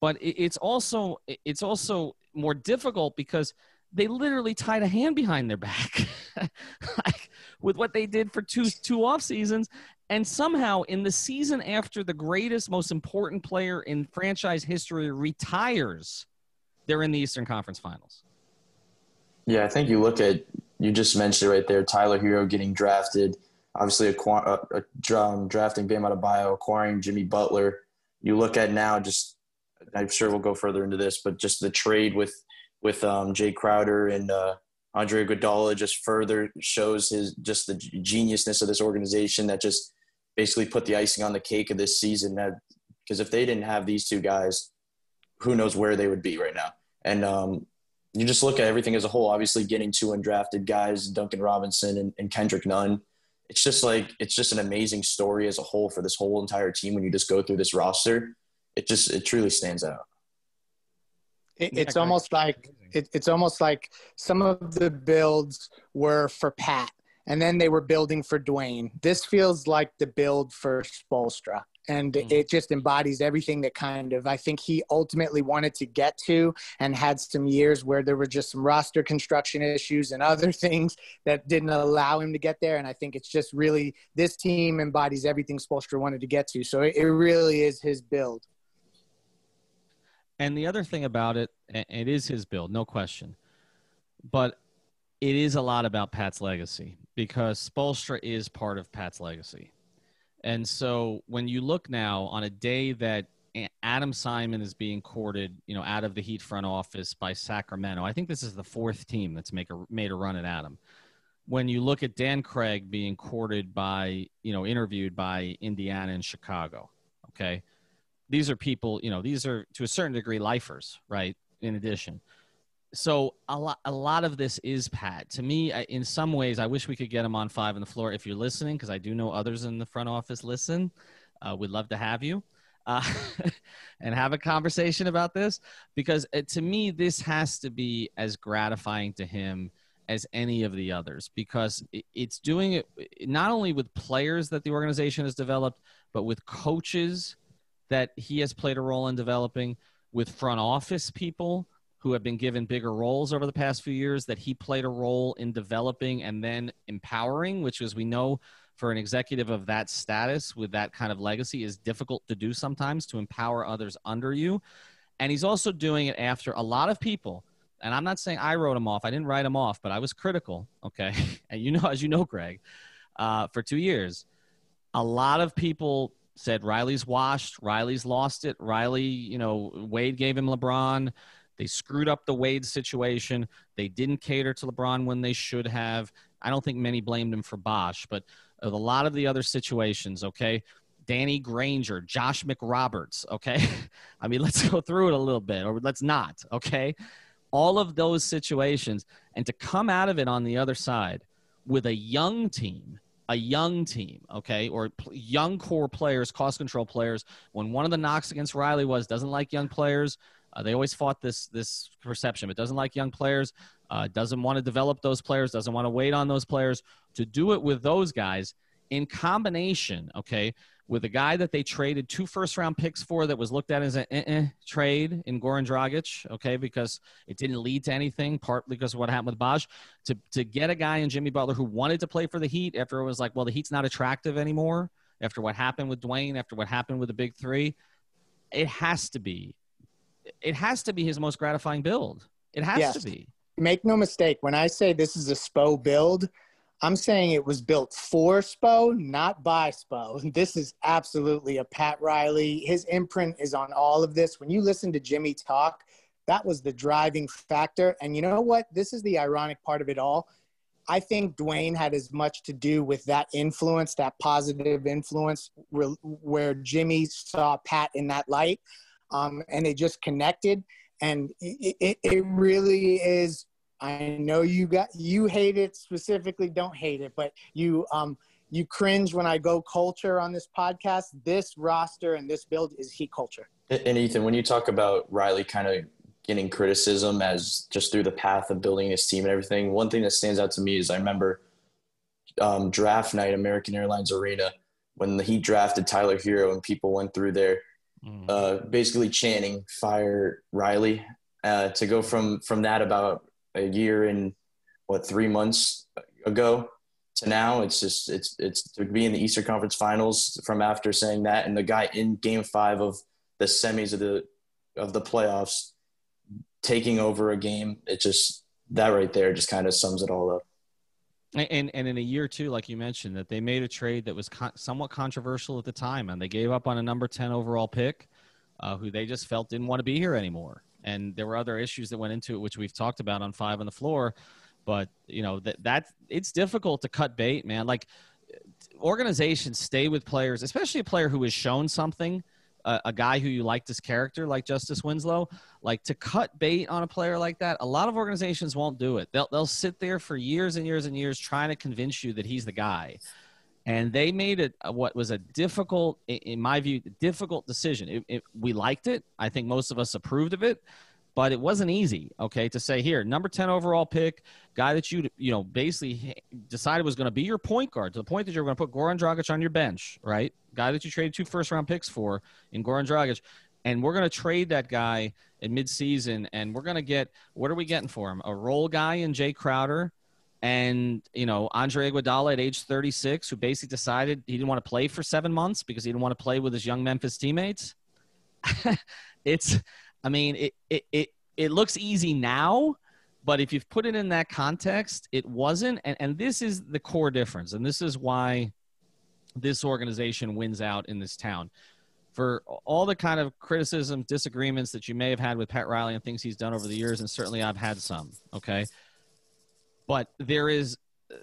But it, it's also it's also more difficult because they literally tied a hand behind their back like, with what they did for two two off seasons. And somehow in the season after the greatest most important player in franchise history retires they're in the eastern conference finals. Yeah i think you look at you just mentioned it right there tyler Herro getting drafted. Obviously a uh, uh, drafting bam bio, acquiring jimmy butler. You look at now just i'm sure we'll go further into this but just the trade with with um, Jae Crowder and uh, Andre Iguodala just further shows his just the geniusness of this organization that just basically put the icing on the cake of this season. Because if they didn't have these two guys, who knows where they would be right now? And um, you just look at everything as a whole. Obviously, getting two undrafted guys, Duncan Robinson and, and Kendrick Nunn. It's just like it's just an amazing story as a whole for this whole entire team. When you just go through this roster, it just it truly stands out. It, it's almost like it, it's almost like some of the builds were for Pat, and then they were building for Dwyane. This feels like the build for Spoelstra, and mm. it just embodies everything that kind of I think he ultimately wanted to get to, and had some years where there were just some roster construction issues and other things that didn't allow him to get there. And I think it's just really this team embodies everything Spoelstra wanted to get to. So it, it really is his build. And the other thing about it, it is his build, no question. But it is a lot about Pat's legacy because Spoelstra is part of Pat's legacy. And so when you look now on a day that Adam Simon is being courted, you know, out of the Heat front office by Sacramento. I think this is the fourth team that's make a, made a run at Adam. When you look at Dan Craig being courted by, you know, interviewed by Indiana and Chicago, okay, these are people, you know, these are to a certain degree lifers, right? In addition. So a lot, a lot of this is Pat. To me, in some ways, I wish we could get him on five on the floor. If you're listening, because I do know others in the front office listen, uh, we'd love to have you uh, and have a conversation about this. Because uh, to me, this has to be as gratifying to him as any of the others because it's doing it not only with players that the organization has developed, but with coaches that he has played a role in developing with front office people who have been given bigger roles over the past few years that he played a role in developing and then empowering, which, as we know, for an executive of that status with that kind of legacy is difficult to do sometimes to empower others under you. And he's also doing it after a lot of people, and I'm not saying I wrote him off. I didn't write him off, but I was critical. Okay, and you know, as you know, Greg, uh, for two years, a lot of people said Riley's washed, Riley's lost it. Riley, you know, Wade gave him LeBron. They screwed up the Wade situation. They didn't cater to LeBron when they should have. I don't think many blamed him for Bosh, but a lot of the other situations, okay? Danny Granger, Josh McRoberts, okay? I mean, let's go through it a little bit, or let's not, okay? All of those situations, and to come out of it on the other side with a young team, a young team, okay, or young core players, cost control players. When one of the knocks against Riley was doesn't like young players, uh, they always fought this this perception, but doesn't like young players, uh, doesn't want to develop those players, doesn't want to wait on those players. To do it with those guys in combination, okay, with a guy that they traded two first round picks for that was looked at as an eh-eh trade in Goran Dragic, okay, because it didn't lead to anything, partly because of what happened with Bosh. To, to get a guy in Jimmy Butler who wanted to play for the Heat after it was like, well, the Heat's not attractive anymore, after what happened with Dwyane, after what happened with the big three, it has to be. It has to be his most gratifying build. It has yes. to be. Make no mistake, when I say this is a Spo build, I'm saying it was built for Spo, not by Spo. This is absolutely a Pat Riley. His imprint is on all of this. When you listen to Jimmy talk, that was the driving factor. And you know what? This is the ironic part of it all. I think Dwyane had as much to do with that influence, that positive influence, where, Jimmy saw Pat in that light, um, and they just connected. And it, it really is I know you got you hate it specifically, don't hate it, but you um you cringe when I go culture on this podcast. This roster and this build is heat culture. And Ethan, when you talk about Riley kind of getting criticism as just through the path of building his team and everything, one thing that stands out to me is I remember um, draft night, American Airlines Arena, when the Heat drafted Tyler Herro and people went through there, mm. uh, basically chanting "Fire Riley." Uh, to go from from that about a year and what three months ago to now. It's just it's it's to be in the Eastern Conference Finals from after saying that, and the guy in Game Five of the semis of the of the playoffs taking over a game. It just that right there just kind of sums it all up. And and in a year too, like you mentioned, that they made a trade that was con- somewhat controversial at the time, and they gave up on a number ten overall pick, uh, who they just felt didn't want to be here anymore and there were other issues that went into it which we've talked about on five on the floor. But you know that that it's difficult to cut bait man. Like organizations stay with players especially a player who has shown something a, a guy who you like this character like Justice Winslow. Like to cut bait on a player like that a lot of organizations won't do it. They'll, they'll sit there for years and years and years trying to convince you that he's the guy and they made it what was a difficult, in my view, difficult decision. It, it, we liked it. I think most of us approved of it, but it wasn't easy. Okay, to say here, number ten overall pick, guy that you you know basically decided was going to be your point guard to the point that you're going to put Goran Dragic on your bench, right? Guy that you traded two first round picks for in Goran Dragic, and we're going to trade that guy in midseason, and we're going to get what are we getting for him? A role guy in Jae Crowder and you know Andre Iguodala at age 36, who basically decided he didn't want to play for seven months because he didn't want to play with his young Memphis teammates. it's, I mean, it it it it looks easy now, but if you've put it in that context, it wasn't. And and this is the core difference, and this is why this organization wins out in this town. For all the kind of criticism, disagreements that you may have had with Pat Riley and things he's done over the years, and certainly I've had some. Okay but there is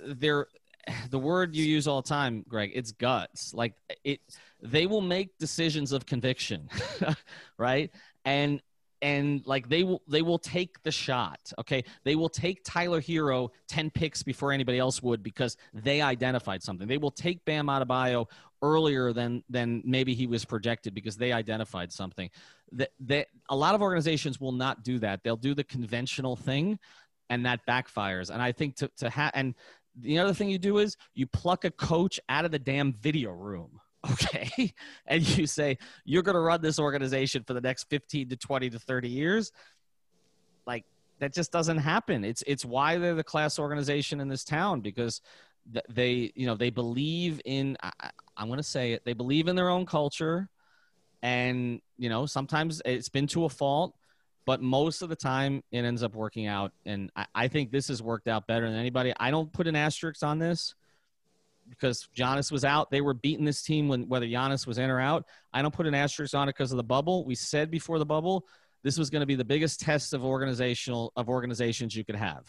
there the word you use all the time greg it's guts. Like it they will make decisions of conviction right? And and like they will they will take the shot okay? They will take tyler Herro 10 picks before anybody else would because they identified something. They will take bam Adebayo earlier than than maybe he was projected because they identified something. That, that a lot of organizations will not do that. They'll do the conventional thing and that backfires. And I think to to have and the other thing you do is you pluck a coach out of the damn video room. Okay. and you say, you're going to run this organization for the next 15 to 20 to 30 years. Like, that just doesn't happen. It's, it's why they're the class organization in this town because they, you know, they believe in, I, I'm going to say it, they believe in their own culture. And, you know, sometimes it's been to a fault but most of the time it ends up working out. And I, I think this has worked out better than anybody. I don't put an asterisk on this because Giannis was out. They were beating this team when whether Giannis was in or out. I don't put an asterisk on it because of the bubble. We said before the bubble this was going to be the biggest test of organizational of organizations you could have,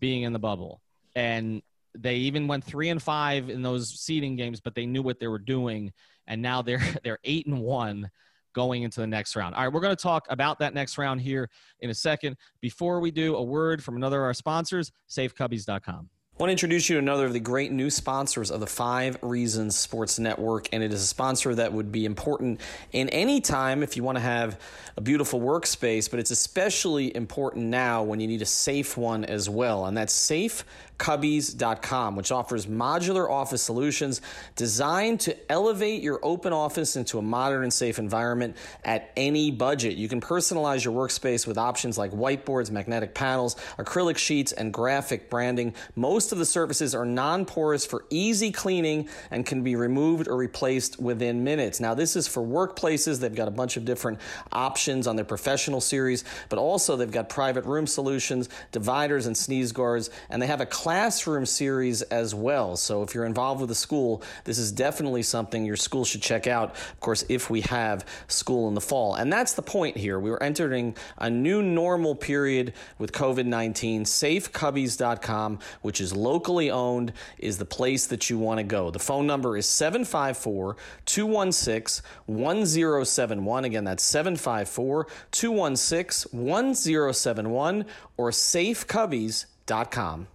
being in the bubble. And they even went three and five in those seeding games, but they knew what they were doing, and now they're they're eight and one going into the next round. All right, we're going to talk about that next round here in a second. Before we do, a word from another of our sponsors, SafeCubbies.com. I want to introduce you to another of the great new sponsors of the Five Reasons Sports Network, and it is a sponsor that would be important in any time if you want to have a beautiful workspace, but it's especially important now when you need a safe one as well, and that's Safe Cubbies.com, which offers modular office solutions designed to elevate your open office into a modern and safe environment at any budget. You can personalize your workspace with options like whiteboards, magnetic panels, acrylic sheets, and graphic branding. Most of the surfaces are non porous for easy cleaning and can be removed or replaced within minutes. Now, this is for workplaces. They've got a bunch of different options on their professional series, but also they've got private room solutions, dividers, and sneeze guards, and they have a classroom series as well. So if you're involved with a school, this is definitely something your school should check out. Of course, if we have school in the fall. And that's the point here. We are entering a new normal period with COVID 19. SafeCubbies.com, which is locally owned, is the place that you want to go. The phone number is 754 216 1071. Again, that's 754 216 1071 or safecubbies.com.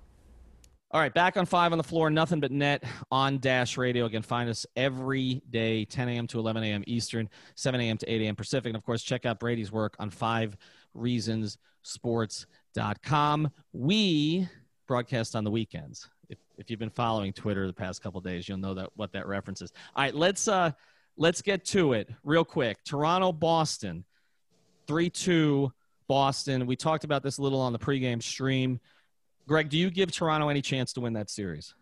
All right, back on five on the floor, nothing but net on Dash Radio. Again, find us every day, 10 a.m. to 11 a.m. Eastern, 7 a.m. to 8 a.m. Pacific. And of course, check out Brady's work on five reasonsports.com. We broadcast on the weekends. If, if you've been following Twitter the past couple days, you'll know that what that reference is. All right, let's uh let's get to it real quick. Toronto, Boston, 3 2 Boston. We talked about this a little on the pregame stream. Greg, do you give Toronto any chance to win that series?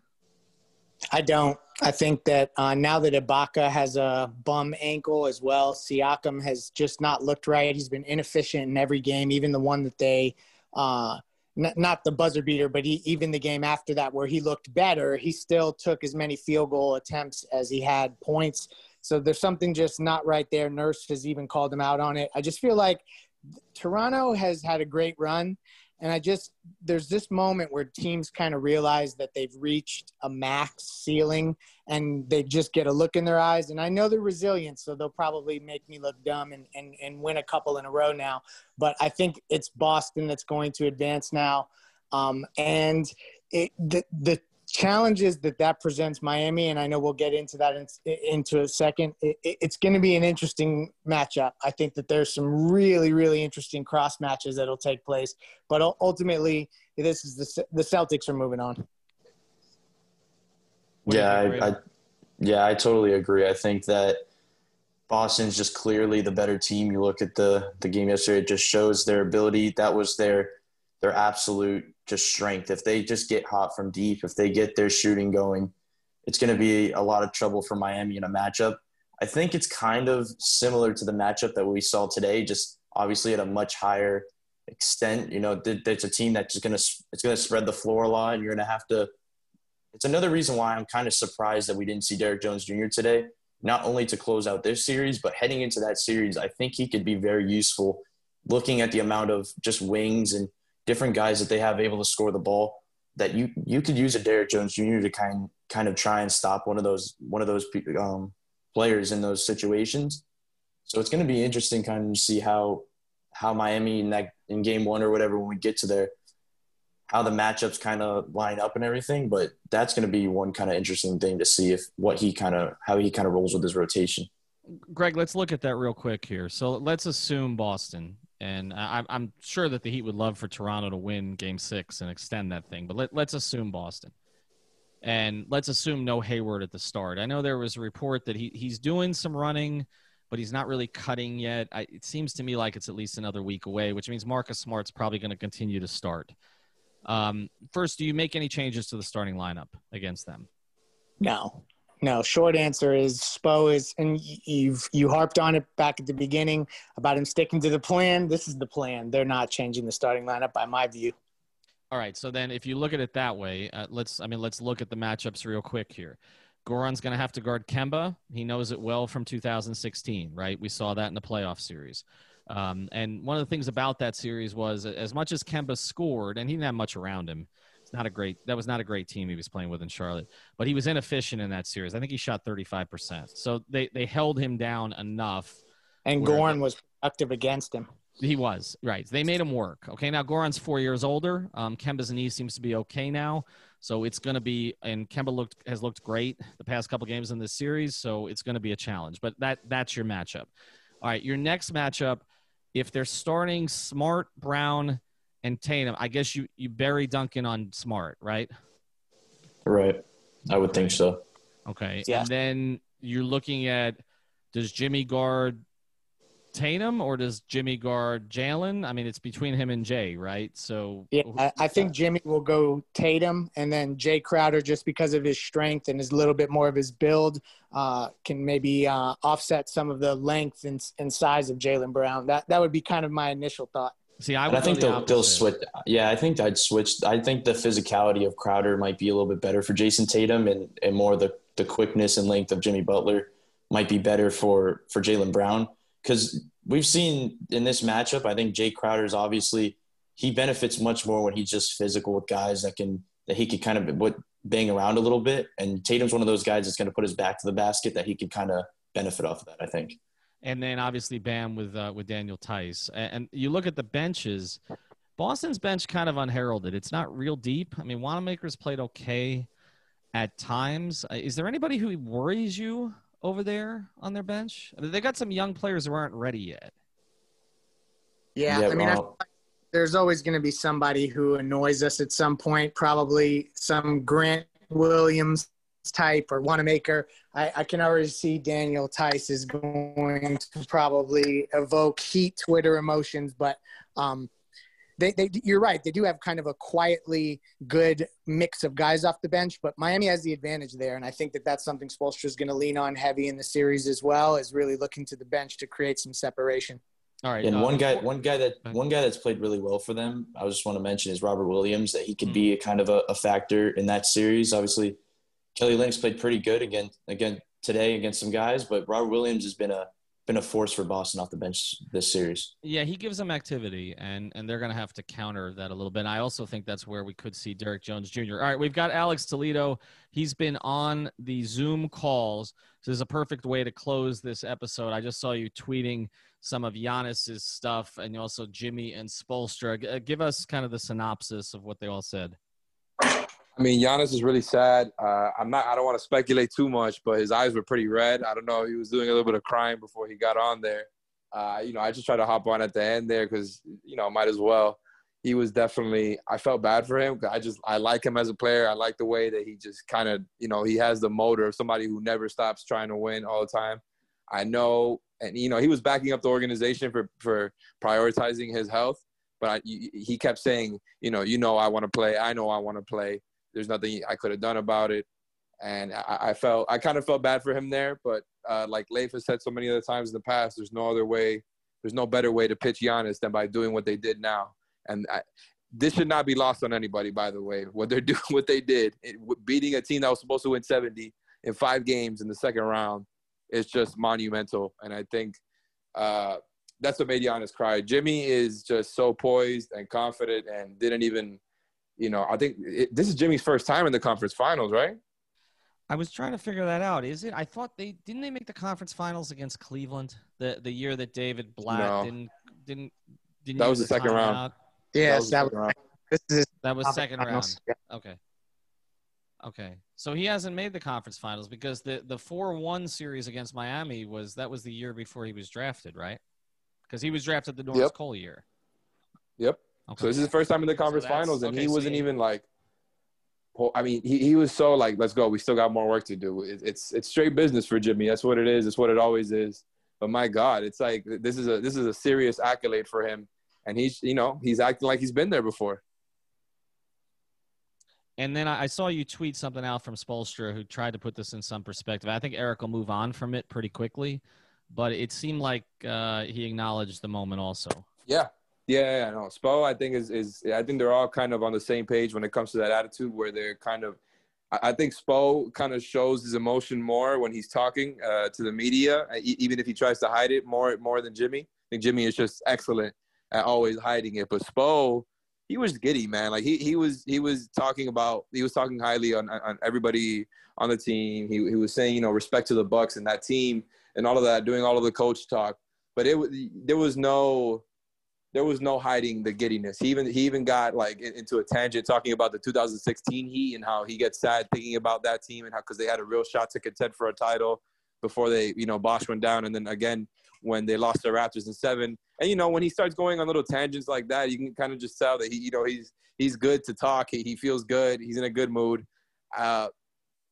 I don't. I think that uh, now that Ibaka has a bum ankle as well, Siakam has just not looked right. He's been inefficient in every game, even the one that they, uh, n- not the buzzer beater, but he, even the game after that where he looked better, he still took as many field goal attempts as he had points. So there's something just not right there. Nurse has even called him out on it. I just feel like Toronto has had a great run and I just, there's this moment where teams kind of realize that they've reached a max ceiling and they just get a look in their eyes. And I know they're resilient, so they'll probably make me look dumb and, and, and win a couple in a row now. But I think it's Boston that's going to advance now. Um, and it, the, the challenges that that presents Miami, and I know we'll get into that in, into a second. It, it's going to be an interesting matchup. I think that there's some really, really interesting cross matches that'll take place. But ultimately, this is the the Celtics are moving on. Yeah, I, I, yeah, I totally agree. I think that Boston's just clearly the better team. You look at the the game yesterday; it just shows their ability. That was their their absolute just strength. If they just get hot from deep, if they get their shooting going, it's going to be a lot of trouble for Miami in a matchup. I think it's kind of similar to the matchup that we saw today, just obviously at a much higher extent. You know, it's a team that's just going to it's going to spread the floor a lot, and you're going to have to. It's another reason why I'm kind of surprised that we didn't see Derrick Jones Jr. today. Not only to close out this series, but heading into that series, I think he could be very useful. Looking at the amount of just wings and different guys that they have able to score the ball that you you could use a Derrick Jones Jr. to kind kind of try and stop one of those one of those um, players in those situations. So it's going to be interesting, kind of see how how Miami in that in game one or whatever when we get to there, how the matchups kind of line up and everything. But that's going to be one kind of interesting thing to see if what he kind of how he kind of rolls with his rotation. Greg, let's look at that real quick here. So let's assume Boston and I, am sure that the Heat would love for Toronto to win Game Six and extend that thing. But let, let's assume Boston, and let's assume no Hayward at the start. I know there was a report that he he's doing some running, but he's not really cutting yet. I, it seems to me like it's at least another week away, which means Marcus Smart's probably going to continue to start. Um, first, do you make any changes to the starting lineup against them? No, No, short answer is Spo is, and you've you harped on it back at the beginning about him sticking to the plan. This is the plan. They're not changing the starting lineup, by my view. All right. So then, if you look at it that way, uh, let's. I mean, let's look at the matchups real quick here. Goran's going to have to guard Kemba. He knows it well from 2016, right? We saw that in the playoff series. Um, and one of the things about that series was, as much as Kemba scored, and he didn't have much around him, not a great that was not a great team he was playing with in Charlotte, but he was inefficient in that series. I think he shot 35%. So they they held him down enough. And Goran was productive against him. He was right. They made him work. Okay, now Goran's four years older. Um, Kemba's knee seems to be okay now, so it's going to be. And Kemba looked has looked great the past couple games in this series, so it's going to be a challenge. But that that's your matchup. All right, your next matchup, if they're starting Smart, Brown, and Tatum, I guess you you bury Duncan on Smart, right? Right. I would think so. Okay. Yeah. And then you're looking at does Jimmy guard Tatum or does Jimmy guard Jaylen? I mean, it's between him and Jae, right? So yeah, I, I, think Jimmy will go Tatum, and then Jae Crowder, just because of his strength and his little bit more of his build, uh, can maybe uh, offset some of the length and, and size of Jaylen Brown. That that would be kind of my initial thought. See, I, I think the they'll, they'll switch. Yeah, I think I'd switch. I think the physicality of Crowder might be a little bit better for Jayson Tatum, and, and more the the quickness and length of Jimmy Butler might be better for for Jaylen Brown because we've seen in this matchup. I think Jae is obviously he benefits much more when he's just physical with guys that can that he could kind of what bang around a little bit, and Tatum's one of those guys that's going to put his back to the basket that he could kind of benefit off of that. I think and then obviously Bam with uh, with Daniel Theis. And, and, you look at the benches. Boston's bench kind of unheralded. It's not real deep. I mean, Wanamaker's played okay at times. Uh, is there anybody who worries you over there on their bench? I mean, they got some young players who aren't ready yet. Yeah, yeah I mean, well, I, there's always going to be somebody who annoys us at some point. Probably some Grant Williams type or Wanamaker, I, I can already see Daniel Theis is going to probably evoke heat Twitter emotions, but um, they, they, you're right. They do have kind of a quietly good mix of guys off the bench, but Miami has the advantage there, and I think that that's something Spoelstra is going to lean on heavy in the series as well, is really looking to the bench to create some separation. All right. And uh, one guy, one guy that one guy that's played really well for them, I just want to mention is Robert Williams. That he could mm-hmm. be a kind of a, a factor in that series. Obviously, Kelly Olynyk played pretty good again again today against some guys, but Robert Williams has been a been a force for Boston off the bench this series. Yeah, he gives them activity, and and they're going to have to counter that a little bit. And I also think that's where we could see Derrick Jones Jr. All right, we've got Alex Toledo. He's been on the Zoom calls. So this is a perfect way to close this episode. I just saw you tweeting some of Giannis's stuff, and also Jimmy and Spoelstra. Uh, give us kind of the synopsis of what they all said. I mean, Giannis is really sad. Uh, I'm not. I don't want to speculate too much, but his eyes were pretty red. I don't know. He was doing a little bit of crying before he got on there. Uh, you know, I just tried to hop on at the end there because you know, might as well. He was definitely. I felt bad for him. I just I like him as a player. I like the way that he just kind of you know he has the motor of somebody who never stops trying to win all the time. I know, and you know, he was backing up the organization for for prioritizing his health. But I, he kept saying, you know, you know, I want to play. I know I want to play there's nothing I could have done about it. And I, I felt I kind of felt bad for him there, but uh, like Leif has said so many other times in the past, there's no other way, there's no better way to pitch Giannis than by doing what they did now. And I, this should not be lost on anybody, by the way. What they're doing, what they did, it, beating a team that was supposed to win 70 in five games in the second round, is just monumental. And I think uh, that's what made Giannis cry. Jimmy is just so poised and confident, and didn't even you know, I think it, this is Jimmy's first time in the conference finals, right? I was trying to figure that out. Is it? I thought they didn't they make the conference finals against Cleveland the the year that David Blatt no. didn't didn't didn't. That was the, second round. Out? Yes, that was, that was, this is that was second round. Yeah. Okay. Okay. So he hasn't made the conference finals because the the four one series against Miami was that was the year before he was drafted, right? Because he was drafted the Norris yep. Cole year. Yep. Okay. So this is the first time in the conference so finals, and okay, he wasn't so even like. I mean, he, he was so like, let's go. We still got more work to do. It, it's it's straight business for Jimmy. That's what it is. It's what it always is. But my God, it's like this is a this is a serious accolade for him, and he's you know he's acting like he's been there before. And then I, I saw you tweet something out from Spoelstra, who tried to put this in some perspective. I think Erik will move on from it pretty quickly, but it seemed like uh, he acknowledged the moment also. Yeah, yeah, yeah. No, Spo, I think is is I think they're all kind of on the same page when it comes to that attitude, where they're kind of. I think Spo kind of shows his emotion more when he's talking uh, to the media, even if he tries to hide it more more than Jimmy. I think Jimmy is just excellent at always hiding it, but Spo he was giddy, man. Like he he was he was talking about he was talking highly on on everybody on the team. He he was saying you know respect to the Bucks and that team and all of that, doing all of the coach talk. But it there was no there was no hiding the giddiness. He even he even got like into a tangent talking about the 2016 Heat and how he gets sad thinking about that team and how because they had a real shot to contend for a title before they you know Bosh went down and then again when they lost the Raptors in seven. And you know, when he starts going on little tangents like that, you can kind of just tell that he, you know, he's he's good to talk. He, he feels good. He's in a good mood. Uh,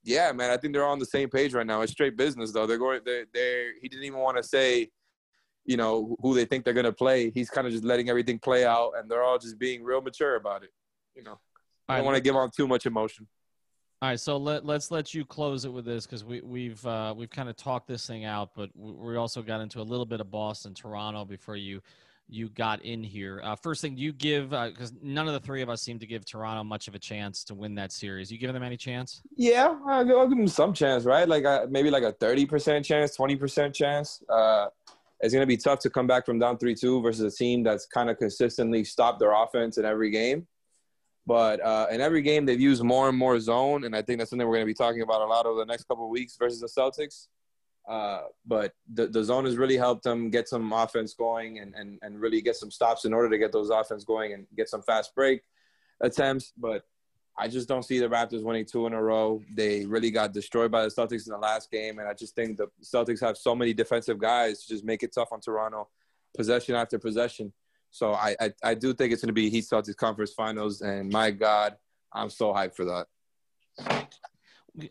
yeah, man, I think they're on the same page right now. It's straight business though. They're going. They're. they're he didn't even want to say, you know, who they think they're gonna play. He's kind of just letting everything play out, and they're all just being real mature about it. You know, I don't want to give on too much emotion. All right, so let, let's let you close it with this because we, we've uh, we've kind of talked this thing out, but we also got into a little bit of Boston, Toronto before you you got in here. Uh, first thing, you give because uh, none of the three of us seem to give Toronto much of a chance to win that series. You giving them any chance? Yeah, I'll give them some chance, right? Like uh, maybe like a thirty percent chance, twenty percent chance. Uh, it's gonna be tough to come back from down three two versus a team that's kind of consistently stopped their offense in every game. But uh, in every game, they've used more and more zone, and I think that's something we're going to be talking about a lot over the next couple of weeks versus the Celtics. Uh, but the, the zone has really helped them get some offense going and, and, and really get some stops in order to get those offense going and get some fast break attempts. But I just don't see the Raptors winning two in a row. They really got destroyed by the Celtics in the last game, and I just think the Celtics have so many defensive guys to just make it tough on Toronto, possession after possession. So I, I, I do think it's going to be Heat Celtics conference finals, and my God, I'm so hyped for that.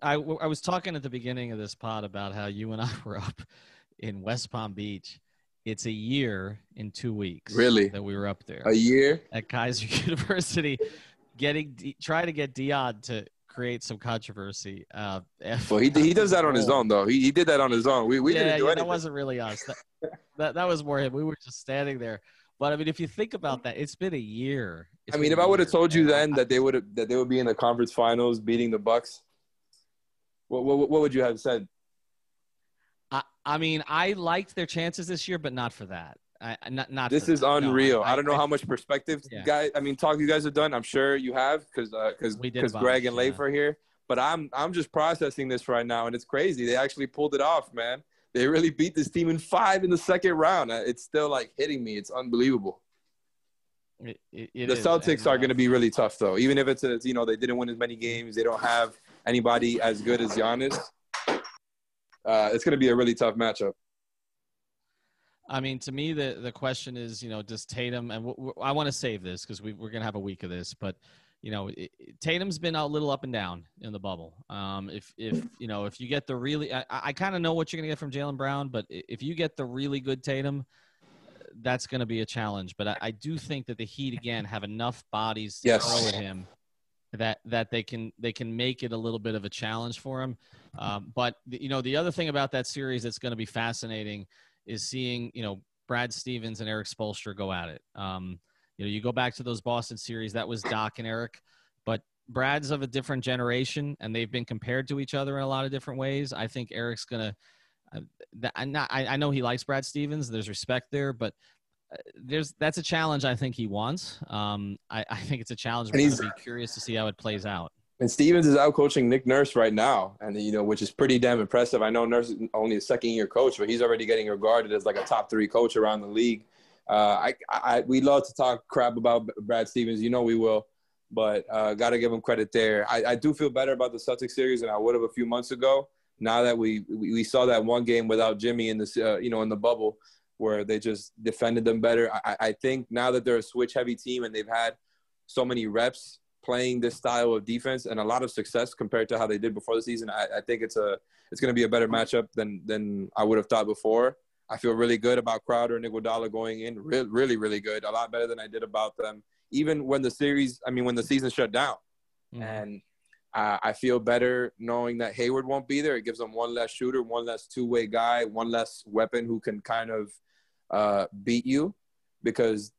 I, I was talking at the beginning of this pod about how you and I were up in West Palm Beach. It's a year in two weeks. Really? That we were up there. A year at Keiser University, getting trying to get Dion to create some controversy. Uh, well, he he does that on his own though. He he did that on his own. We we yeah, didn't do yeah, anything. That wasn't really us. That, that that was more him. We were just standing there but I mean, if you think about that, it's been a year. It's I mean, if I would have told you then that they would that they would be in the conference finals beating the Bucks, what what, what would you have said? I, I mean, I liked their chances this year, but not for that. I, not not. This is that. unreal. No, I, I, don't know how much perspective, yeah. guys. I mean, talk you guys have done. I'm sure you have because because uh, because Greg and Leif yeah. are here. But I'm I'm just processing this right now, and it's crazy. They actually pulled it off, man they really beat this team in five in the second round. Uh, it's still like hitting me. It's unbelievable. It, it, the Celtics are going to be really tough, though. Even if it's a, you know they didn't win as many games, they don't have anybody as good as Giannis. Uh, it's going to be a really tough matchup. I mean, to me, the the question is, you know, does Tatum and w- w- I want to save this because we, we're going to have a week of this, but you know, it, Tatum's been a little up and down in the bubble. Um, if if you know if you get the really, I, I kind of know what you're gonna get from Jaylen Brown, but if you get the really good Tatum, that's gonna be a challenge. But I, I do think that the Heat again have enough bodies to yes. throw at him that that they can they can make it a little bit of a challenge for him. Um, but you know, the other thing about that series that's going to be fascinating is seeing you know Brad Stevens and Erik Spoelstra go at it. Um, you know, you go back to those Boston series, that was Doc and Erik, but Brad's of a different generation, and they've been compared to each other in a lot of different ways. I think Erik's gonna. Uh, not, I, I know he likes Brad Stevens. There's respect there, but uh, there's that's a challenge I think he wants. Um, I, I think it's a challenge. To be curious to see how it plays out. And Stevens is out coaching Nick Nurse right now, and you know, which is pretty damn impressive. I know Nurse is only a second year coach, but he's already getting regarded as like a top three coach around the league. Uh, I, I, we love to talk crap about Brad Stevens. You know we will, but uh, got to give him credit there. I, I do feel better about the Celtics series than I would have a few months ago. Now that we we saw that one game without Jimmy in the uh, you know in the bubble where they just defended them better. I, I think now that they're a switch heavy team and they've had so many reps playing this style of defense and a lot of success compared to how they did before the season, I, I think it's a it's going to be a better matchup than than I would have thought before. I feel really good about Crowder and Iguodala going in. Really, really, really good. A lot better than I did about them. Even when the series, I mean, when the season shut down, Mm-hmm. And uh, I feel better knowing that Hayward won't be there. It gives them one less shooter, one less two way guy, one less weapon who can kind of uh, beat you. Because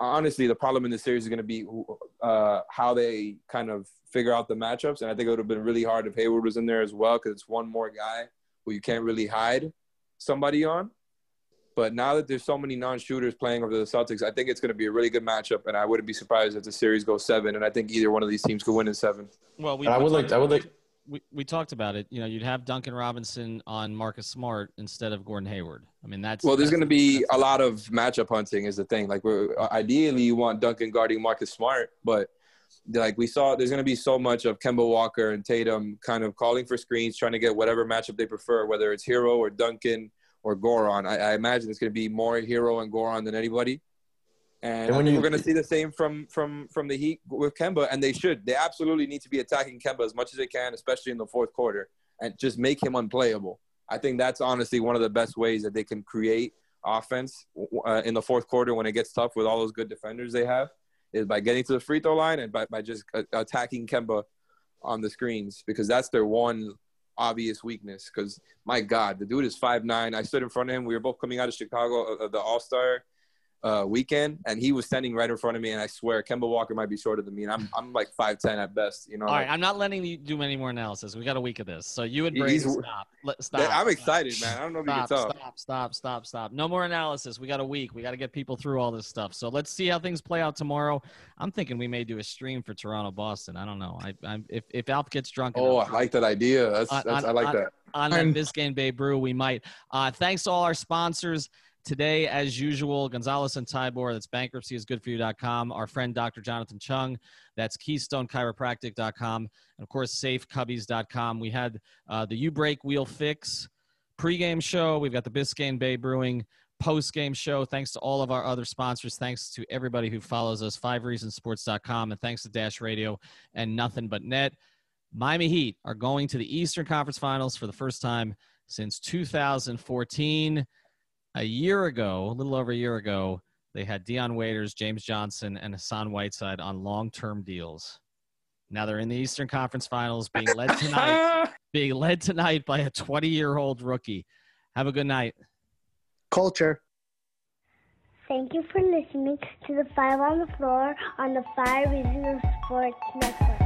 honestly, the problem in the series is going to be uh, how they kind of figure out the matchups. And I think it would have been really hard if Hayward was in there as well because it's one more guy who you can't really hide somebody on. But now that there's so many non-shooters playing over the Celtics, I think it's going to be a really good matchup, and I wouldn't be surprised if the series goes seven. And I think either one of these teams could win in seven. Well, we, I would like. I would like. We, we talked about it. You know, you'd have Duncan Robinson on Marcus Smart instead of Gordon Hayward. I mean, that's well. There's going to be a lot of matchup hunting, is the thing. Like, we're, uh, ideally, you want Duncan guarding Marcus Smart, but like we saw, there's going to be so much of Kemba Walker and Tatum kind of calling for screens, trying to get whatever matchup they prefer, whether it's Herro or Duncan or Goran. I, I imagine it's going to be more Herro and Goran than anybody. And, and when you, we're going to see the same from from from the Heat with Kemba, and they should. They absolutely need to be attacking Kemba as much as they can, especially in the fourth quarter, and just make him unplayable. I think that's honestly one of the best ways that they can create offense uh, in the fourth quarter when it gets tough with all those good defenders they have, is by getting to the free throw line and by, by just uh, attacking Kemba on the screens because that's their one obvious weakness. Because my God, the dude is five nine. I stood in front of him. We were both coming out of Chicago, uh, the All Star uh, weekend, and he was standing right in front of me. And I swear, Kemba Walker might be shorter than me, and I'm I'm like five ten at best. You know. All right, I'm not letting you do any more analysis. We got a week of this, so you and Brady stop. Let, stop. I'm excited, man. I don't know if stop, you can tell. Stop, stop, stop, stop. No more analysis. We got a week. We got to get people through all this stuff. So let's see how things play out tomorrow. I'm thinking we may do a stream for Toronto Boston. I don't know. I, I'm if if Alf gets drunk. Oh, I like that idea. That's, that's on, I like on, that. On that Biscayne Bay Brew, we might. Uh, thanks to all our sponsors. Today, as usual, Gonzalez and Tybor, that's bankruptcyisgoodforyou.com. Our friend Dr. Jonathan Chung, that's keystonechiropractic.com. And of course, safecubbies.com. We had uh, the U Break Wheel Fix pregame show. We've got the Biscayne Bay Brewing post-game show. Thanks to all of our other sponsors. Thanks to everybody who follows us, fivereasonsports.com, and thanks to Dash Radio and Nothing But Net. Miami Heat are going to the Eastern Conference Finals for the first time since 2014 a year ago, a little over a year ago, they had Dion Waiters, James Johnson, and Hassan Whiteside on long-term deals. Now they're in the Eastern Conference Finals, being led tonight, being led tonight by a 20-year-old rookie. Have a good night. Culture. Thank you for listening to the Five on the Floor on the Five Reasons Sports Network.